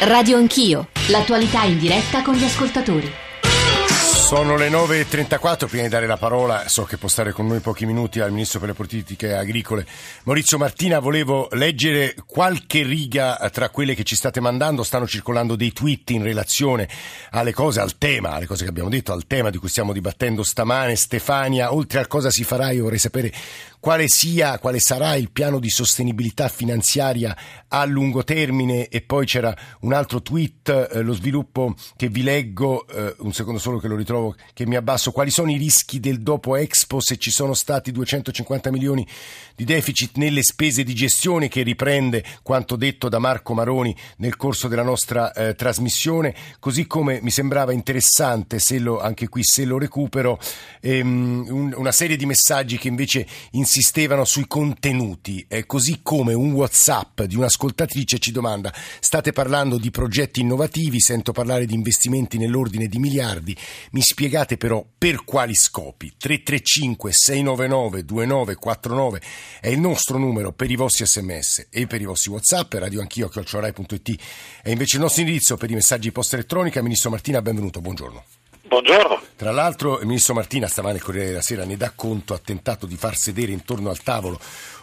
Radio Anch'io, l'attualità in diretta con gli ascoltatori. Sono le 9.34, prima di dare la parola, so che può stare con noi pochi minuti al Ministro per le Politiche Agricole. Maurizio Martina, volevo leggere qualche riga tra quelle che ci state mandando, stanno circolando dei tweet in relazione alle cose, al tema, alle cose che abbiamo detto, al tema di cui stiamo dibattendo stamane. Stefania, oltre al cosa si farà, io vorrei sapere quale sia, quale sarà il piano di sostenibilità finanziaria a lungo termine? E poi c'era un altro tweet, eh, lo sviluppo che vi leggo, eh, un secondo solo che lo ritrovo, che mi abbasso, quali sono i rischi del dopo Expo se ci sono stati 250 milioni di deficit nelle spese di gestione che riprende quanto detto da Marco Maroni nel corso della nostra eh, trasmissione, così come mi sembrava interessante, se lo, anche qui se lo recupero, ehm, un, una serie di messaggi che invece in insistevano sui contenuti, eh, così come un WhatsApp di un'ascoltatrice ci domanda: state parlando di progetti innovativi, sento parlare di investimenti nell'ordine di miliardi, mi spiegate però per quali scopi? 335 699 2949 è il nostro numero per i vostri sms e per i vostri WhatsApp, radio anch'io, è invece il nostro indirizzo per i messaggi posta elettronica. Ministro Martina, benvenuto, buongiorno. Buongiorno. Tra l'altro il ministro Martina stamane il Corriere della Sera ne dà conto, ha tentato di far sedere intorno al tavolo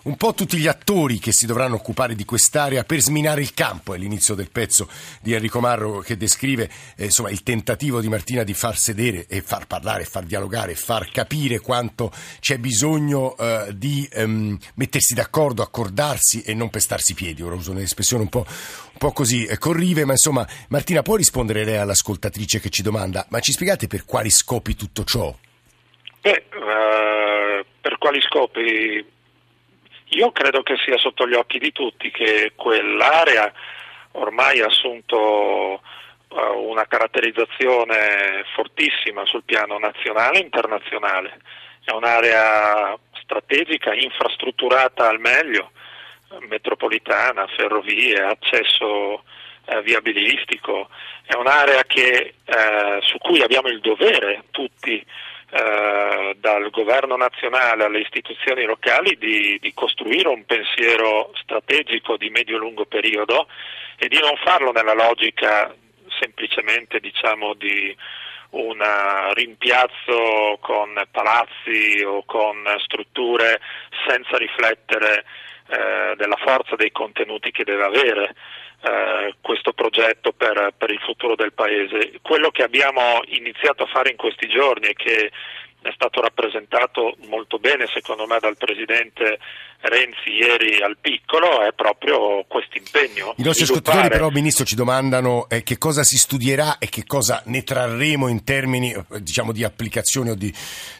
un po' tutti gli attori che si dovranno occupare di quest'area per sminare il campo. È l'inizio del pezzo di Enrico Marro che descrive eh, insomma, il tentativo di Martina di far sedere e far parlare, far dialogare, far capire quanto c'è bisogno eh, di ehm, mettersi d'accordo, accordarsi e non pestarsi i piedi. Ora uso un'espressione un po', un po' così eh, corrive, ma insomma Martina può rispondere lei all'ascoltatrice che ci domanda, ma ci spiegate per quali scopi tutto ciò? Beh, uh, per quali scopi? Io credo che sia sotto gli occhi di tutti che quell'area ormai ha assunto uh, una caratterizzazione fortissima sul piano nazionale e internazionale. È un'area strategica, infrastrutturata al meglio, metropolitana, ferrovie, accesso eh, viabilistico. È un'area che, eh, su cui abbiamo il dovere tutti eh, dal governo nazionale alle istituzioni locali di, di costruire un pensiero strategico di medio-lungo periodo e di non farlo nella logica semplicemente diciamo, di un rimpiazzo con palazzi o con strutture senza riflettere eh, della forza dei contenuti che deve avere eh, questo progetto per, per, il futuro del Paese. Quello che abbiamo iniziato a fare in questi giorni e che è stato rappresentato molto bene secondo me dal Presidente Renzi ieri al piccolo è proprio questo impegno. I nostri sviluppare... ascoltatori però Ministro ci domandano eh, che cosa si studierà e che cosa ne trarremo in termini eh, diciamo, di applicazione o di,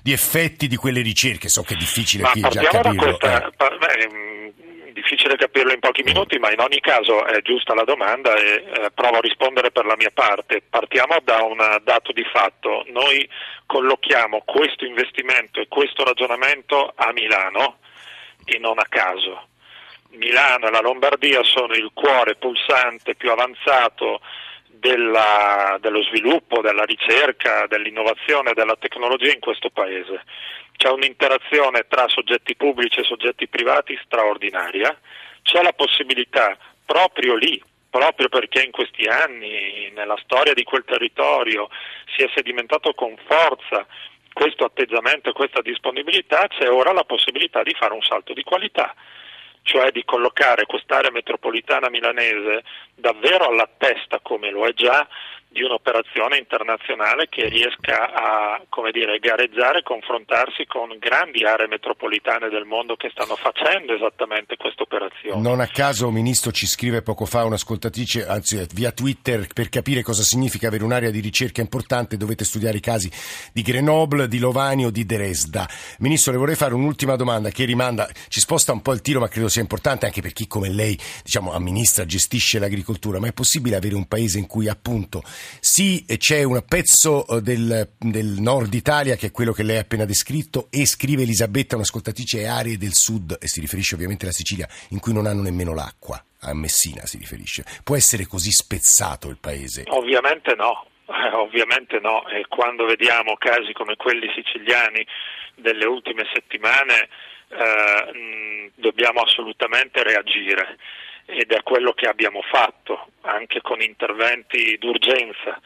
di, effetti di quelle ricerche. So che è difficile Ma qui già capirlo. Questa, eh. beh, difficile capirlo in pochi minuti, ma in ogni caso è giusta la domanda e eh, provo a rispondere per la mia parte. Partiamo da un dato di fatto. Noi collochiamo questo investimento e questo ragionamento a Milano e non a caso. Milano e la Lombardia sono il cuore pulsante più avanzato della, dello sviluppo, della ricerca, dell'innovazione, della tecnologia in questo Paese. C'è un'interazione tra soggetti pubblici e soggetti privati straordinaria, c'è la possibilità proprio lì, proprio perché in questi anni nella storia di quel territorio si è sedimentato con forza questo atteggiamento e questa disponibilità, c'è ora la possibilità di fare un salto di qualità cioè di collocare quest'area metropolitana milanese davvero alla testa, come lo è già, di un'operazione internazionale che riesca a come dire, gareggiare e confrontarsi con grandi aree metropolitane del mondo che stanno facendo esattamente questa operazione. Non a caso, Ministro, ci scrive poco fa un'ascoltatrice, anzi via Twitter, per capire cosa significa avere un'area di ricerca importante dovete studiare i casi di Grenoble, di Lovani o di Dresda. Ministro, le vorrei fare un'ultima domanda che rimanda, ci sposta un po' il tiro, ma credo sia importante anche per chi come lei diciamo, amministra, gestisce l'agricoltura, ma è possibile avere un paese in cui appunto sì, c'è un pezzo eh, del, del, nord Italia che è quello che lei ha appena descritto e scrive Elisabetta, un'ascoltatrice, aree del sud, e si riferisce ovviamente alla Sicilia, in cui non hanno nemmeno l'acqua. A Messina si riferisce. Può essere così spezzato il paese? Ovviamente no. Eh, ovviamente no, e quando vediamo casi come quelli siciliani delle ultime settimane eh, mh, dobbiamo assolutamente reagire ed è quello che abbiamo fatto, anche con interventi d'urgenza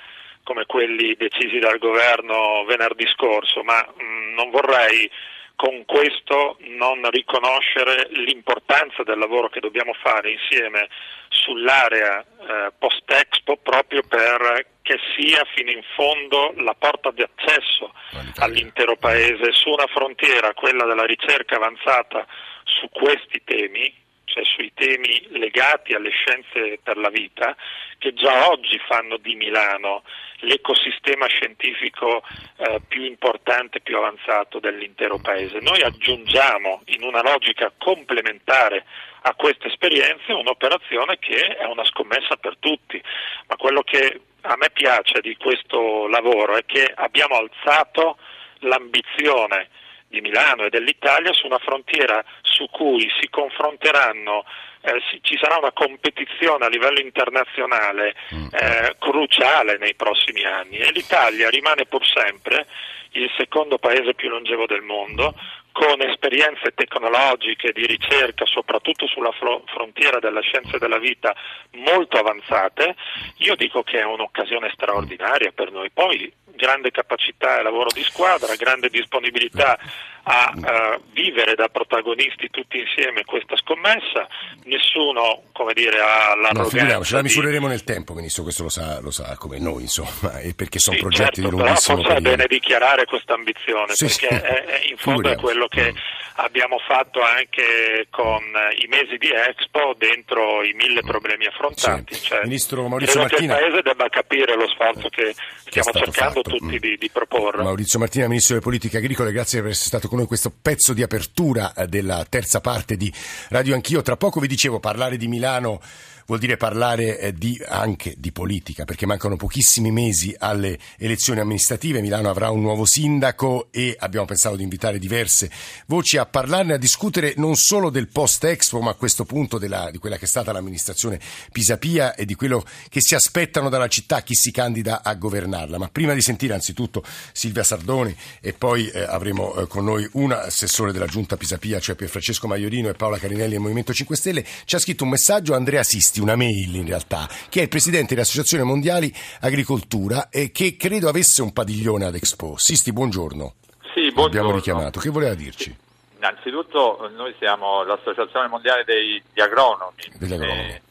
come quelli decisi dal governo venerdì scorso, ma mh, mm, non vorrei con questo non riconoscere l'importanza del lavoro che dobbiamo fare insieme sull'area eh, post-Expo proprio perché sia fino in fondo la porta di accesso all'intero Paese. Su una frontiera, quella della ricerca avanzata su questi temi, cioè sui temi legati alle scienze per la vita, che già oggi fanno di Milano l'ecosistema scientifico eh, più importante, più avanzato dell'intero Paese. Noi aggiungiamo in una logica complementare a queste esperienze un'operazione che è una scommessa per tutti, ma quello che a me piace di questo lavoro è che abbiamo alzato l'ambizione di Milano e dell'Italia su una frontiera su cui si confronteranno, eh, si, ci sarà una competizione a livello internazionale mm. eh, cruciale nei prossimi anni e l'Italia rimane pur sempre il secondo paese più longevo del mondo, con esperienze tecnologiche di ricerca, soprattutto sulla frontiera della scienza e della vita, molto avanzate, io dico che è un'occasione straordinaria per noi. Poi grande capacità e lavoro di squadra, grande disponibilità a uh, vivere da protagonisti tutti insieme questa scommessa, nessuno come dire, ha l'arroganza. No, ce la misureremo nel tempo, Ministro, questo lo sa, lo sa come noi, insomma, e perché sono sì, progetti certo, di lunghissimo però forse è bene dichiarare questa ambizione, sì, perché sì. È, è in fondo è quello che mm. abbiamo fatto anche con i mesi di Expo dentro i mille problemi affrontati. Cioè, Ministro Maurizio Martina. il Paese debba capire lo sforzo che, che stiamo cercando fatto. tutti mm. di, di proporre. Maurizio Martina, Ministro delle Politiche Agricole, grazie per essere stato con noi questo pezzo di apertura eh, della terza parte di Radio Anch'io. Tra poco vi dicevo parlare di Milano vuol dire parlare eh, di, anche di politica, perché mancano pochissimi mesi alle elezioni amministrative. Milano avrà un nuovo sindaco e abbiamo pensato di invitare diverse voci a parlarne, a discutere non solo del post-Expo, ma a questo punto della, di quella che è stata l'amministrazione Pisapia e di quello che si aspettano dalla città chi si candida a governarla. Ma prima di sentire anzitutto Silvia Sardoni e poi eh, avremo eh, con noi un assessore della giunta Pisapia, cioè Pier Francesco Maiorino e Paola Carinelli del Movimento 5 Stelle, ci ha scritto un messaggio Andrea Sisti una mail in realtà, che è il presidente dell'Associazione Mondiali Agricoltura e che credo avesse un padiglione ad Expo. Sisti, buongiorno. Sì, buongiorno. Abbiamo richiamato. Che voleva dirci? Innanzitutto noi siamo l'Associazione Mondiale dei, agronomi. Degli agronomi. Eh,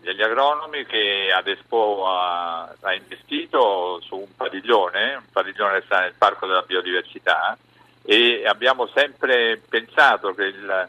degli agronomi che ad Expo ha, ha, investito su un padiglione, un padiglione che sta nel Parco della Biodiversità e abbiamo sempre pensato che il,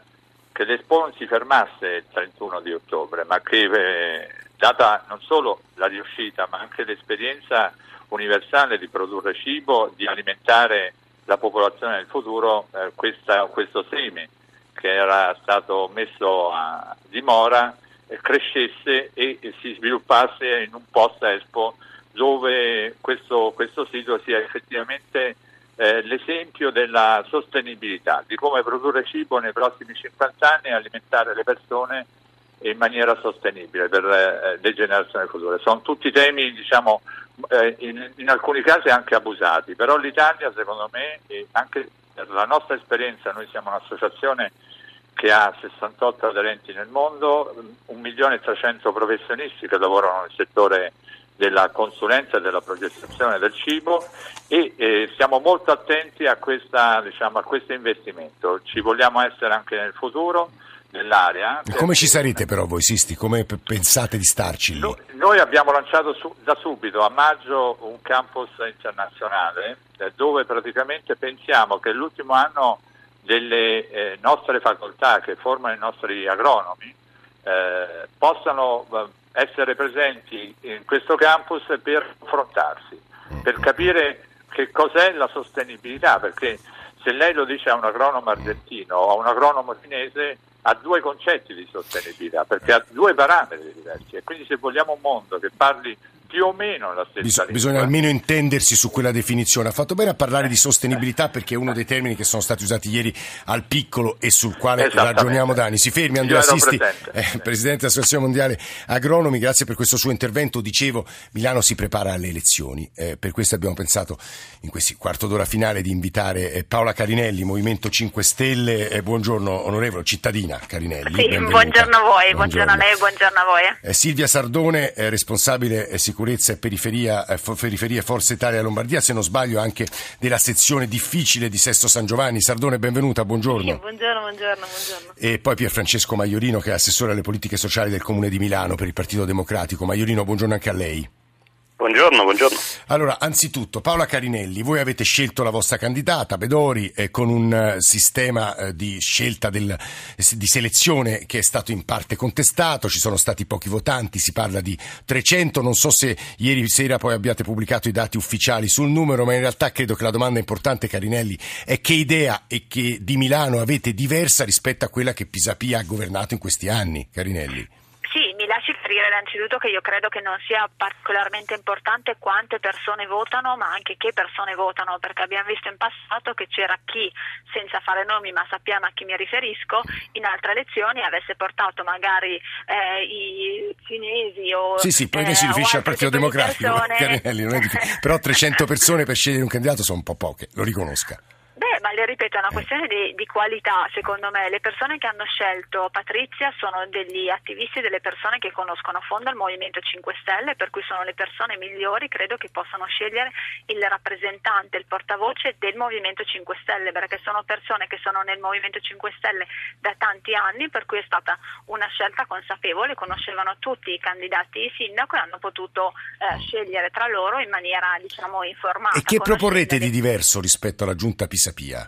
che l'Expo non si fermasse il 31 di ottobre, ma che eh, data non solo la riuscita, ma anche l'esperienza universale di produrre cibo, di alimentare la popolazione nel futuro, eh, questa, questo seme che era stato messo a dimora eh, crescesse e, e, si sviluppasse in un post Expo dove questo, questo sito sia effettivamente eh, l'esempio della sostenibilità, di come produrre cibo nei prossimi 50 anni e alimentare le persone in maniera sostenibile per eh, le generazioni future. Sono tutti temi, diciamo, eh, in, in, alcuni casi anche abusati, però l'Italia secondo me, anche per la nostra esperienza, noi siamo un'associazione che ha 68 aderenti nel mondo, 1.300.000 professionisti che lavorano nel settore della consulenza e della progettazione del cibo e eh, siamo molto attenti a, questa, diciamo, a, questo investimento. Ci vogliamo essere anche nel futuro nell'area. Come ci sarete però voi Sisti? Come pensate di starci lì? No, noi abbiamo lanciato su, da subito a maggio un campus internazionale eh, dove praticamente pensiamo che l'ultimo anno delle eh, nostre facoltà che formano i nostri agronomi eh, possano eh, essere presenti in questo campus per confrontarsi, per capire che cos'è la sostenibilità, perché se lei lo dice a un agronomo argentino o a un agronomo cinese ha due concetti di sostenibilità, perché ha due parametri diversi. E quindi se vogliamo un mondo che parli più o meno la stessa Bis- lingua. bisogna almeno intendersi su quella definizione. Ha fatto bene a parlare di sostenibilità perché è uno dei termini che sono stati usati ieri al piccolo e sul quale ragioniamo da anni. Si fermi Andrea Sisti, presente. eh, Presidente dell'Associazione Mondiale Agronomi, grazie per questo suo intervento. Dicevo, Milano si prepara alle elezioni, eh, per questo abbiamo pensato in questi quarto d'ora finale di invitare eh, Paola Carinelli, Movimento 5 Stelle. Eh, buongiorno onorevole cittadina Carinelli. Sì, buongiorno a voi, buongiorno a lei, buongiorno a voi. Eh, Silvia Sardone, eh, responsabile eh, sicurezza e periferia, eh, Forza Italia Lombardia, se non sbaglio anche della sezione difficile di Sesto San Giovanni. Sardone, benvenuta, buongiorno. Sì, buongiorno, buongiorno, buongiorno. E poi Pier Francesco Maiorino, che è assessore alle politiche sociali del Comune di Milano per il Partito Democratico. Maiorino, buongiorno anche a lei. Buongiorno, buongiorno. Allora, anzitutto, Paola Carinelli, voi avete scelto la vostra candidata, Bedori, eh, con un eh, sistema eh, di scelta del- di selezione che è stato in parte contestato, ci sono stati pochi votanti, si parla di 300, non so se ieri sera poi abbiate pubblicato i dati ufficiali sul numero, ma in realtà credo che la domanda importante, Carinelli, è che idea e che di Milano avete diversa rispetto a quella che Pisapia ha governato in questi anni, Carinelli? Chiarire innanzitutto che io credo che non sia particolarmente importante quante persone votano, ma anche che persone votano, perché abbiamo visto in passato che c'era chi, senza fare nomi, ma sappiamo a chi mi riferisco, in altre elezioni avesse portato magari eh, i cinesi o Sì, sì, poi eh, si riferisce al Partito Democratico, persone. Però 300 persone per scegliere un candidato sono un po' poche, lo riconosca. Le ripeto, è una Eh. questione di, di qualità, secondo me. Le persone che hanno scelto Patrizia sono degli attivisti, delle persone che conoscono a fondo il Movimento 5 Stelle, per cui sono le persone migliori, credo, che possano scegliere il rappresentante, il portavoce del Movimento 5 Stelle, perché sono persone che sono nel Movimento 5 Stelle da tanti anni, per cui è stata una scelta consapevole, conoscevano tutti i candidati di sindaco e hanno potuto eh, scegliere tra loro in maniera, diciamo, informata. E che proporrete di diverso rispetto alla giunta Pisapia?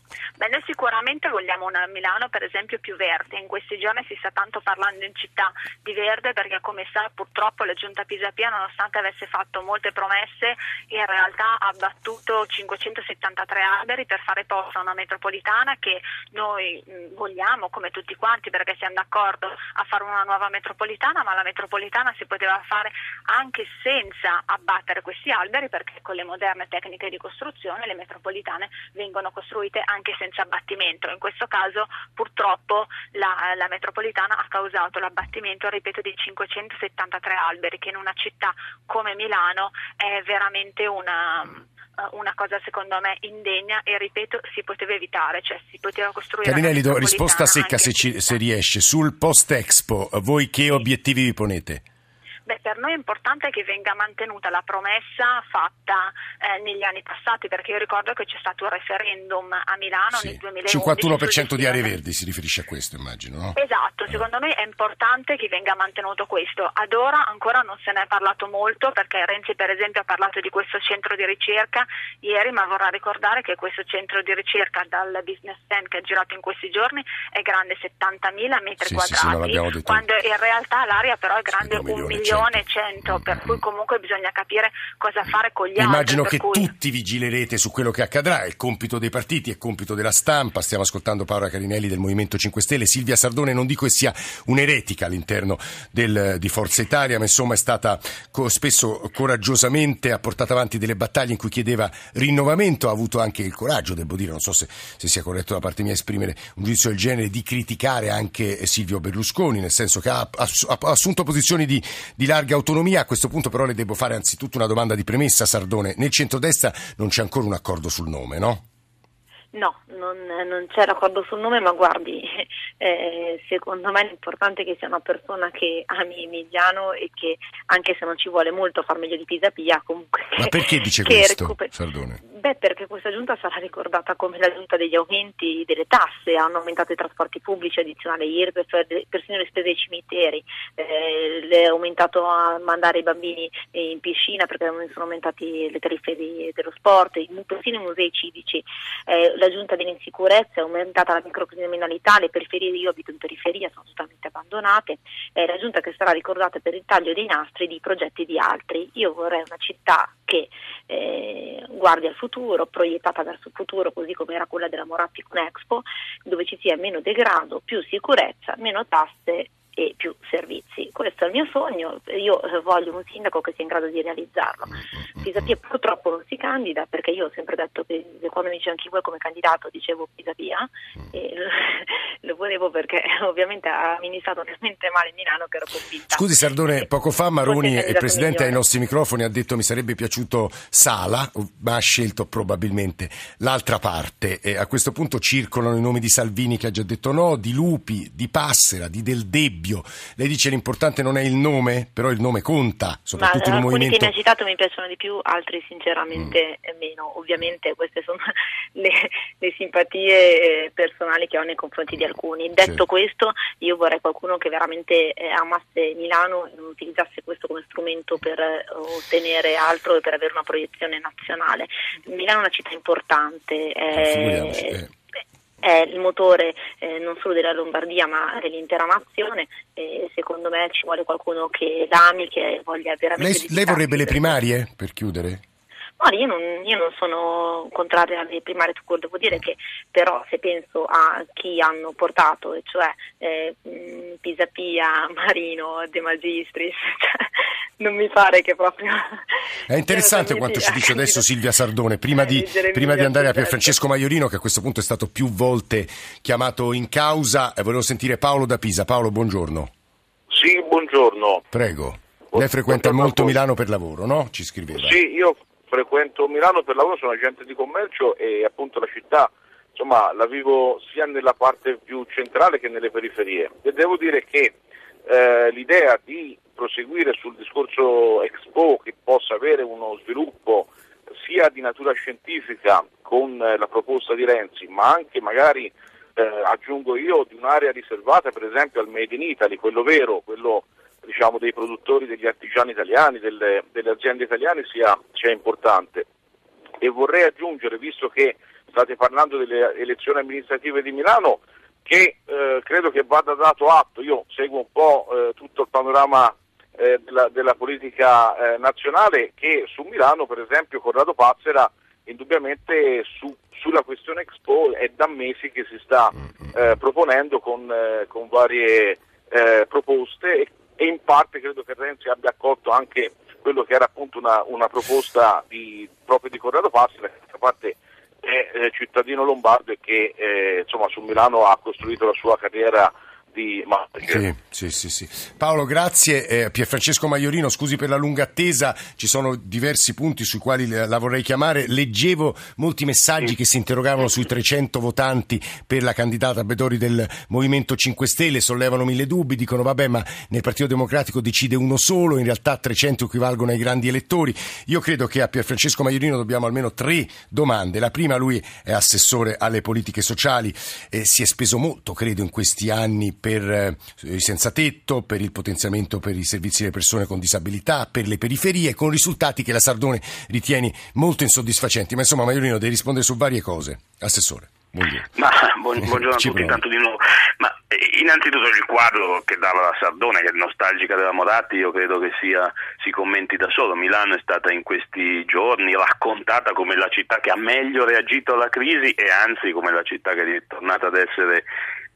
Beh, noi sicuramente vogliamo una Milano per esempio più verde, in questi giorni si sta tanto parlando in città di verde perché come sa purtroppo la giunta Pisapia nonostante avesse fatto molte promesse in realtà ha abbattuto 573 alberi per fare posto a una metropolitana che noi mh, vogliamo come tutti quanti perché siamo d'accordo a fare una nuova metropolitana ma la metropolitana si poteva fare anche senza abbattere questi alberi perché con le moderne tecniche di costruzione le metropolitane vengono costruite anche senza abbattimento. In questo caso purtroppo la, la metropolitana ha causato l'abbattimento, ripeto, di 573 alberi che in una città come Milano è veramente una una cosa secondo me indegna e ripeto si poteva evitare, cioè si poteva costruire Carinelli, do- risposta secca se, anche ci- se riesce. Sul post-Expo, voi che obiettivi vi ponete? Beh, per noi è importante che venga mantenuta la promessa fatta eh, negli anni passati, perché io ricordo che c'è stato un referendum a Milano Sì. nel 2011. 51% di aree verdi si riferisce a questo, immagino, no? Esatto, secondo noi è importante che venga mantenuto questo. Ad ora ancora non se ne è parlato molto perché Renzi per esempio ha parlato di questo centro di ricerca ieri, ma vorrà ricordare che questo centro di ricerca dal business plan che ha girato in questi giorni è grande 70.000 metri Sì, sì, sì, quadrati, detto. quando in realtà l'area però è grande Sì, un un milione e milione e cento. cento, per cui comunque bisogna capire cosa fare con gli altri. Immagino che cui- tutti vigilerete su quello che accadrà, è compito dei partiti, è compito della stampa. Stiamo ascoltando Paola Carinelli del Movimento 5 Stelle, Silvia Sardone, non dico che sia un'eretica all'interno del- di Forza Italia, ma insomma è stata co- spesso coraggiosamente ha portato avanti delle battaglie in cui chiedeva rinnovamento, ha avuto anche il coraggio, devo dire, non so se, se sia corretto da parte mia esprimere un giudizio del genere, di criticare anche Silvio Berlusconi, nel senso che ha, ass- ha assunto posizioni di, di larga autonomia. A questo punto però le devo fare anzitutto una domanda di premessa, Sardone. Nel centrodestra non c'è ancora un accordo sul nome, no? No, non, non c'è l'accordo sul nome, ma guardi, eh, secondo me l'importante è che sia una persona che ami Emiliano e che anche se non ci vuole molto far meglio di Pisapia, comunque... Ma perché dice questo, recuper- Sardone? Beh, perché questa giunta sarà ricordata come la giunta degli aumenti delle tasse, hanno aumentato i trasporti pubblici, addizionale IRPEF, de- persino le spese dei cimiteri, eh, è aumentato a mandare i bambini in piscina perché sono aumentati le tariffe di- dello sport, persino i musei civici, eh, la giunta dell'insicurezza, è aumentata la microcriminalità, le periferie, io abito in periferia, sono totalmente abbandonate, è la giunta che sarà ricordata per il taglio dei nastri di progetti di altri. Io vorrei una città che eh, guardi al futuro, proiettata verso il futuro, così come era quella della Moratti con Expo, dove ci sia meno degrado, più sicurezza, meno tasse e più servizi. Questo è il mio sogno, io voglio un sindaco che sia in grado di realizzarlo. Pisapia purtroppo non si candida perché io ho sempre detto che quando mi dice anche voi come candidato dicevo Pisapia e lo volevo perché ovviamente ha amministrato talmente male Milano che ero convinta. Scusi Sardone, poco fa Maroni, il Presidente ai nostri microfoni, ha detto mi sarebbe piaciuto Sala, ma ha scelto probabilmente l'altra parte. E a questo punto circolano i nomi di Salvini che ha già detto no, di Lupi, di Passera, di Del Debbio. Lei dice l'importante non è il nome, però il nome conta, soprattutto ma, in un movimento... Alcuni che mi ha citato mi piacciono di più, altri sinceramente mm. meno. Ovviamente queste sono le, le, simpatie personali che ho nei confronti di alcuni. Detto sì. questo, io vorrei qualcuno che veramente eh, amasse Milano e non utilizzasse questo come strumento per eh, ottenere altro e per avere una proiezione nazionale. Milano è una città importante. Eh, eh è il motore eh, non solo della Lombardia ma dell'intera nazione e secondo me ci vuole qualcuno che l'ami, che voglia veramente... Lei, lei vorrebbe le primarie per chiudere? Guarda, io non, io non sono contraria alle primarie tu devo dire che però se penso a chi hanno portato, cioè eh, Pisapia, Marino, De Magistris, cioè, non mi pare che proprio... È interessante quanto ci dice adesso Silvia Sardone, prima di, prima di andare a Pierfrancesco Maiorino che a questo punto è stato più volte chiamato in causa, eh, volevo sentire Paolo da Pisa. Paolo, buongiorno. Sì, buongiorno. Prego. Lei frequenta molto Milano per lavoro, no? Ci scriveva. Sì, io frequento Milano per lavoro, sono agente di commercio e appunto la città insomma, la vivo sia nella parte più centrale che nelle periferie e devo dire che eh, l'idea di proseguire sul discorso Expo che possa avere uno sviluppo sia di natura scientifica con eh, la proposta di Renzi, ma anche magari eh, aggiungo io di un'area riservata per esempio al Made in Italy, quello vero, quello diciamo, dei produttori, degli artigiani italiani, delle, delle aziende italiane sia, sia, importante. E vorrei aggiungere, visto che state parlando delle elezioni amministrative di Milano, che eh, credo che vada dato atto, io seguo un po' eh, tutto il panorama eh, della, della, politica eh, nazionale, che su Milano per esempio Corrado Pazzera indubbiamente su, sulla questione Expo è da mesi che si sta eh, proponendo con, eh, con varie proposte e in parte credo che Renzi abbia accolto anche quello che era appunto una, una proposta di, proprio di Corrado Passi, d'altra parte è eh, cittadino lombardo e che eh, insomma, su Milano ha costruito la sua carriera di Sì, sì, sì, sì. Paolo, grazie. Eh, Pierfrancesco Maiorino, scusi per la lunga attesa, ci sono diversi punti sui quali la vorrei chiamare. Leggevo molti messaggi sì. che si interrogavano sui 300 votanti per la candidata Bedori del Movimento 5 Stelle, sollevano mille dubbi, dicono vabbè ma nel Partito Democratico decide uno solo, in realtà 300 equivalgono ai grandi elettori. Io credo che a Pierfrancesco Maiorino dobbiamo almeno tre domande. La prima, lui è assessore alle politiche sociali, e si è speso molto, credo, in questi anni per eh, i senza tetto, per il potenziamento per i servizi delle persone con disabilità, per le periferie, con risultati che la Sardone ritiene molto insoddisfacenti. Ma insomma, Maiorino deve rispondere su varie cose. Assessore. Buongiorno. Ma, buon, buongiorno a tutti, intanto di nuovo. Ma eh, innanzitutto il quadro che dava la Sardone, che è nostalgica della Moratti, io credo che sia, si commenti da solo. Milano è stata in questi giorni raccontata come la città che ha meglio reagito alla crisi e anzi come la città che è tornata ad essere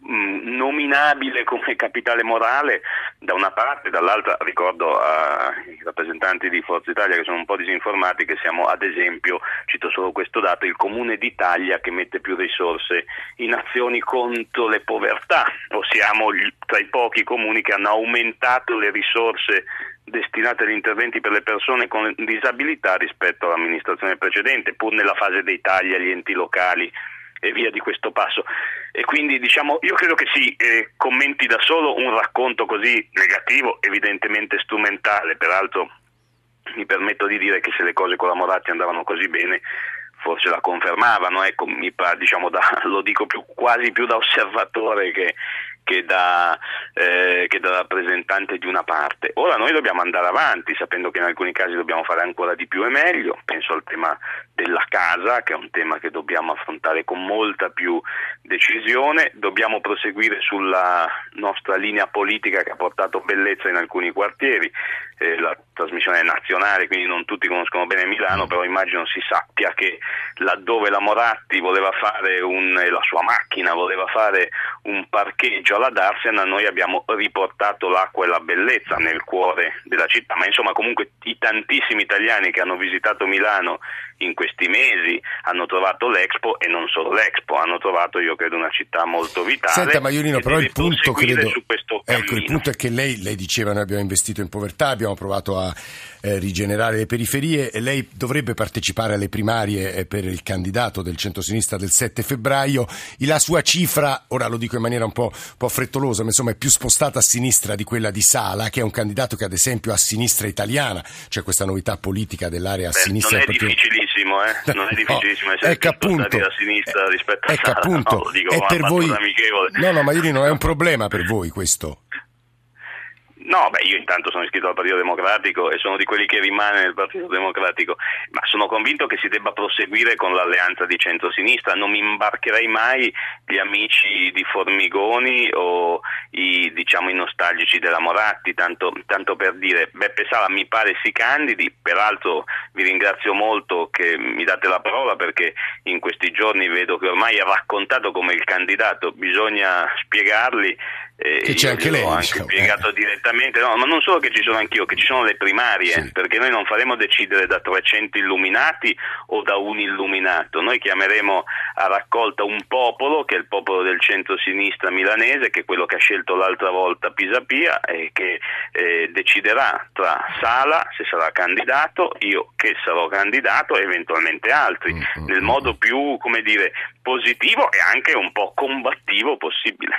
nominabile come capitale morale da una parte, dall'altra ricordo ai rappresentanti di Forza Italia che sono un po' disinformati che siamo ad esempio, cito solo questo dato, il comune d'Italia che mette più risorse in azioni contro le povertà, o siamo tra i pochi comuni che hanno aumentato le risorse destinate agli interventi per le persone con disabilità rispetto all'amministrazione precedente, pur nella fase dei tagli agli enti locali e via di questo passo. E quindi diciamo, io credo che si eh, commenti da solo un racconto così negativo, evidentemente strumentale, peraltro mi permetto di dire che se le cose con la Moratti andavano così bene forse la confermavano, ecco, mi pare, diciamo da, lo dico più, quasi più da osservatore che, che da, eh, che da, rappresentante di una parte. Ora noi dobbiamo andare avanti, sapendo che in alcuni casi dobbiamo fare ancora di più e meglio. Penso al tema della casa, che è un tema che dobbiamo affrontare con molta più decisione. Dobbiamo proseguire sulla nostra linea politica che ha portato bellezza in alcuni quartieri. eh, la trasmissione nazionale, quindi non tutti conoscono bene Milano, però immagino si sappia che laddove la Moratti voleva fare un, la sua macchina voleva fare un parcheggio alla Darsen, noi abbiamo riportato l'acqua e la bellezza nel cuore della città, ma insomma comunque i tantissimi italiani che hanno visitato Milano in questi mesi hanno trovato l'Expo e non solo l'Expo, hanno trovato io credo una città molto vitale. Senta Maiorino, però il punto, credo, ecco, il punto è che lei, lei diceva noi abbiamo investito in povertà, abbiamo provato a eh, rigenerare le periferie e lei dovrebbe partecipare alle primarie eh, per il candidato del centrosinistra del 7 febbraio. La sua cifra, ora lo dico in maniera un po', un po', frettolosa, ma insomma è più spostata a sinistra di quella di Sala, che è un candidato che ad esempio a sinistra italiana, cioè questa novità politica dell'area a Beh, sinistra. Non è perché... difficilissimo, eh? Non è difficilissimo no, essere ecco appunto, a sinistra rispetto a ecco Sala. Appunto, no, dico, è per voi... No, no, ma io non è un problema per voi questo. No, beh, io intanto sono iscritto al Partito Democratico e sono di quelli che rimane nel Partito Democratico, ma sono convinto che si debba proseguire con l'alleanza di centrosinistra. Non mi imbarcherei mai gli amici di Formigoni o i, diciamo, i nostalgici della Moratti, tanto, tanto, per dire. Beppe Sala mi pare si candidi, peraltro vi ringrazio molto che mi date la parola perché in questi giorni vedo che ormai ha raccontato come il candidato, bisogna spiegarli eh, che c'è anche lei. Ho anche diciamo. spiegato eh. direttamente, no, ma non solo che ci sono anch'io, che ci sono le primarie, sì. perché noi non faremo decidere da 300 illuminati o da un illuminato, noi chiameremo a raccolta un popolo, che è il popolo del centro-sinistra milanese, che è quello che ha scelto l'altra volta Pisapia e che eh, deciderà tra Sala, se sarà candidato, io che sarò candidato e eventualmente altri, mm-hmm. nel modo più, come dire, positivo e anche un po' combattivo possibile.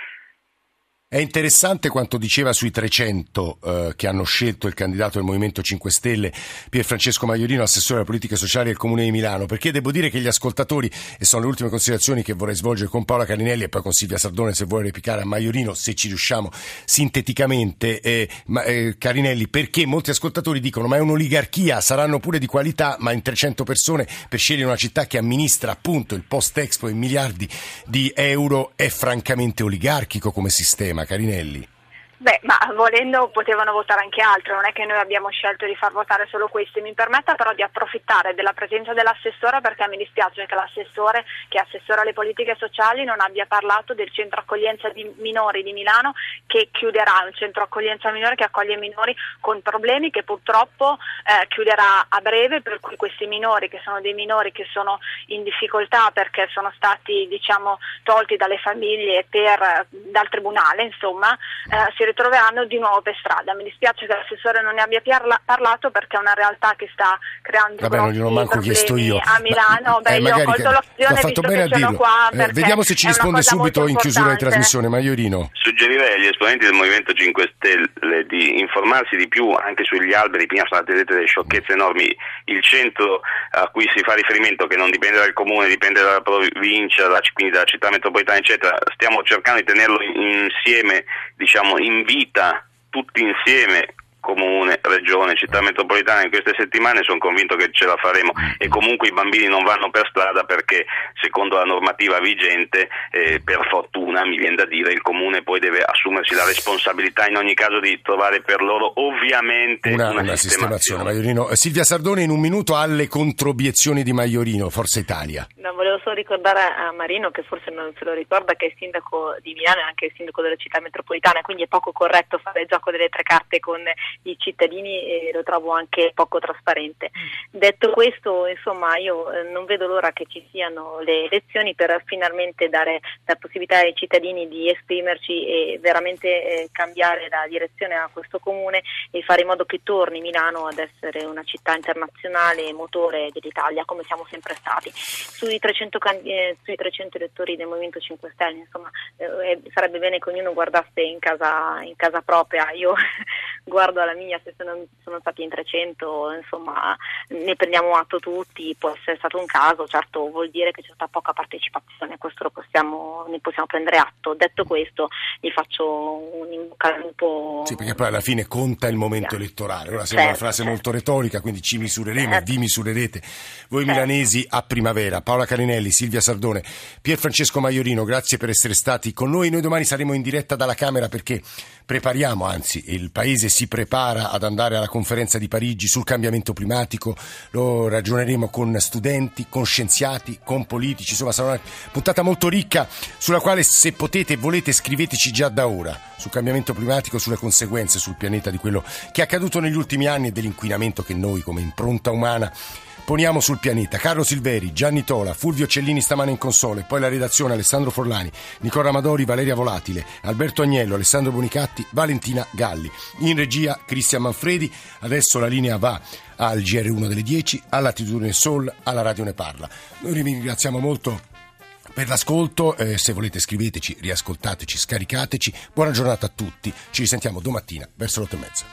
È interessante quanto diceva sui 300 eh, che hanno scelto il candidato del Movimento 5 Stelle, Pier Francesco Maiorino, assessore alla politica sociale del Comune di Milano, perché devo dire che gli ascoltatori, e sono le ultime considerazioni che vorrei svolgere con Paola Carinelli e poi con Silvia Sardone se vuole replicare a Maiorino, se ci riusciamo sinteticamente, eh, ma, eh, Carinelli, perché molti ascoltatori dicono ma è un'oligarchia, saranno pure di qualità, ma in 300 persone per scegliere una città che amministra appunto il post-expo in miliardi di euro è francamente oligarchico come sistema sistema, Carinelli? Beh, ma volendo potevano votare anche altri, non è che noi abbiamo scelto di far votare solo questi. Mi permetta però di approfittare della presenza dell'assessore perché mi dispiace che l'assessore, che è assessore alle politiche sociali, non abbia parlato del centro accoglienza di minori di Milano che chiuderà, un centro accoglienza minore che accoglie minori con problemi che purtroppo eh, chiuderà a breve, per cui questi minori che sono dei minori che sono in difficoltà perché sono stati diciamo, tolti dalle famiglie per, dal tribunale, insomma, eh, si ritroveranno di nuovo per strada. Mi dispiace che l'assessore non ne abbia parlato perché è una realtà che sta creando Vabbè, non gliel'ho manco chiesto io. a Milano. Beh, eh, io ho colto l'occasione fatto bene a dirlo. Qua eh, vediamo se ci risponde subito in chiusura di trasmissione. Maiorino. Suggerirei agli esponenti del Movimento 5 Stelle di informarsi di più anche sugli alberi, prima sono state dette delle sciocchezze enormi. Il centro a cui si fa riferimento, che non dipende dal comune, dipende dalla provincia, quindi dalla città metropolitana, eccetera, stiamo cercando di tenerlo insieme, diciamo, in vita tutti insieme comune, regione, città metropolitana in queste settimane sono convinto che ce la faremo e comunque i bambini non vanno per strada perché secondo la normativa vigente eh, per fortuna mi viene da dire il comune poi deve assumersi la responsabilità in ogni caso di trovare per loro ovviamente una, una, una sistemazione. sistemazione. Eh, Silvia Sardone in un minuto alle controobiezioni di Maiorino, Forza Italia. No, volevo solo ricordare a Marino che forse non se lo ricorda che è sindaco di Milano e anche il sindaco della città metropolitana, quindi è poco corretto fare il gioco delle tre carte con i cittadini e lo trovo anche poco trasparente. Detto questo, insomma, io eh, non vedo l'ora che ci siano le elezioni per finalmente dare la possibilità ai cittadini di esprimerci e veramente eh, cambiare la direzione a questo comune e fare in modo che torni Milano ad essere una città internazionale motore dell'Italia come siamo sempre stati. Sui 300, eh, sui 300 elettori del Movimento 5 Stelle, insomma, eh, sarebbe bene che ognuno guardasse in casa, in casa propria. Io guardo alla mia, se sono, sono, stati in 300, insomma ne prendiamo atto tutti, può essere stato un caso, certo vuol dire che c'è stata poca partecipazione, questo lo possiamo, ne possiamo prendere atto. Detto questo, gli faccio un in bocca al lupo. Sì, perché poi alla fine conta il momento yeah. elettorale, ora sembra certo, una frase certo. molto retorica, quindi ci misureremo certo. e vi misurerete voi certo. milanesi a primavera. Paola Carinelli, Silvia Sardone, Pier Francesco Maiorino, grazie per essere stati con noi. Noi domani saremo in diretta dalla Camera perché prepariamo, anzi il Paese si prepara ad andare alla conferenza di Parigi sul cambiamento climatico, lo ragioneremo con studenti, con scienziati, con politici, insomma sarà una puntata molto ricca sulla quale se potete e volete scriveteci già da ora sul cambiamento climatico, sulle conseguenze sul pianeta di quello che è accaduto negli ultimi anni e dell'inquinamento che noi come impronta umana Poniamo sul pianeta Carlo Silveri, Gianni Tola, Fulvio Cellini stamane in console, poi la redazione Alessandro Forlani, Nicola Amadori, Valeria Volatile, Alberto Agnello, Alessandro Bonicatti, Valentina Galli. In regia Cristian Manfredi, adesso la linea va al GR1 delle 10, all'Attitudine Sol, alla Radio Ne Parla. Noi vi ringraziamo molto per l'ascolto. Eh, se volete scriveteci, riascoltateci, scaricateci. Buona giornata a tutti. Ci risentiamo domattina verso le 8 e mezza.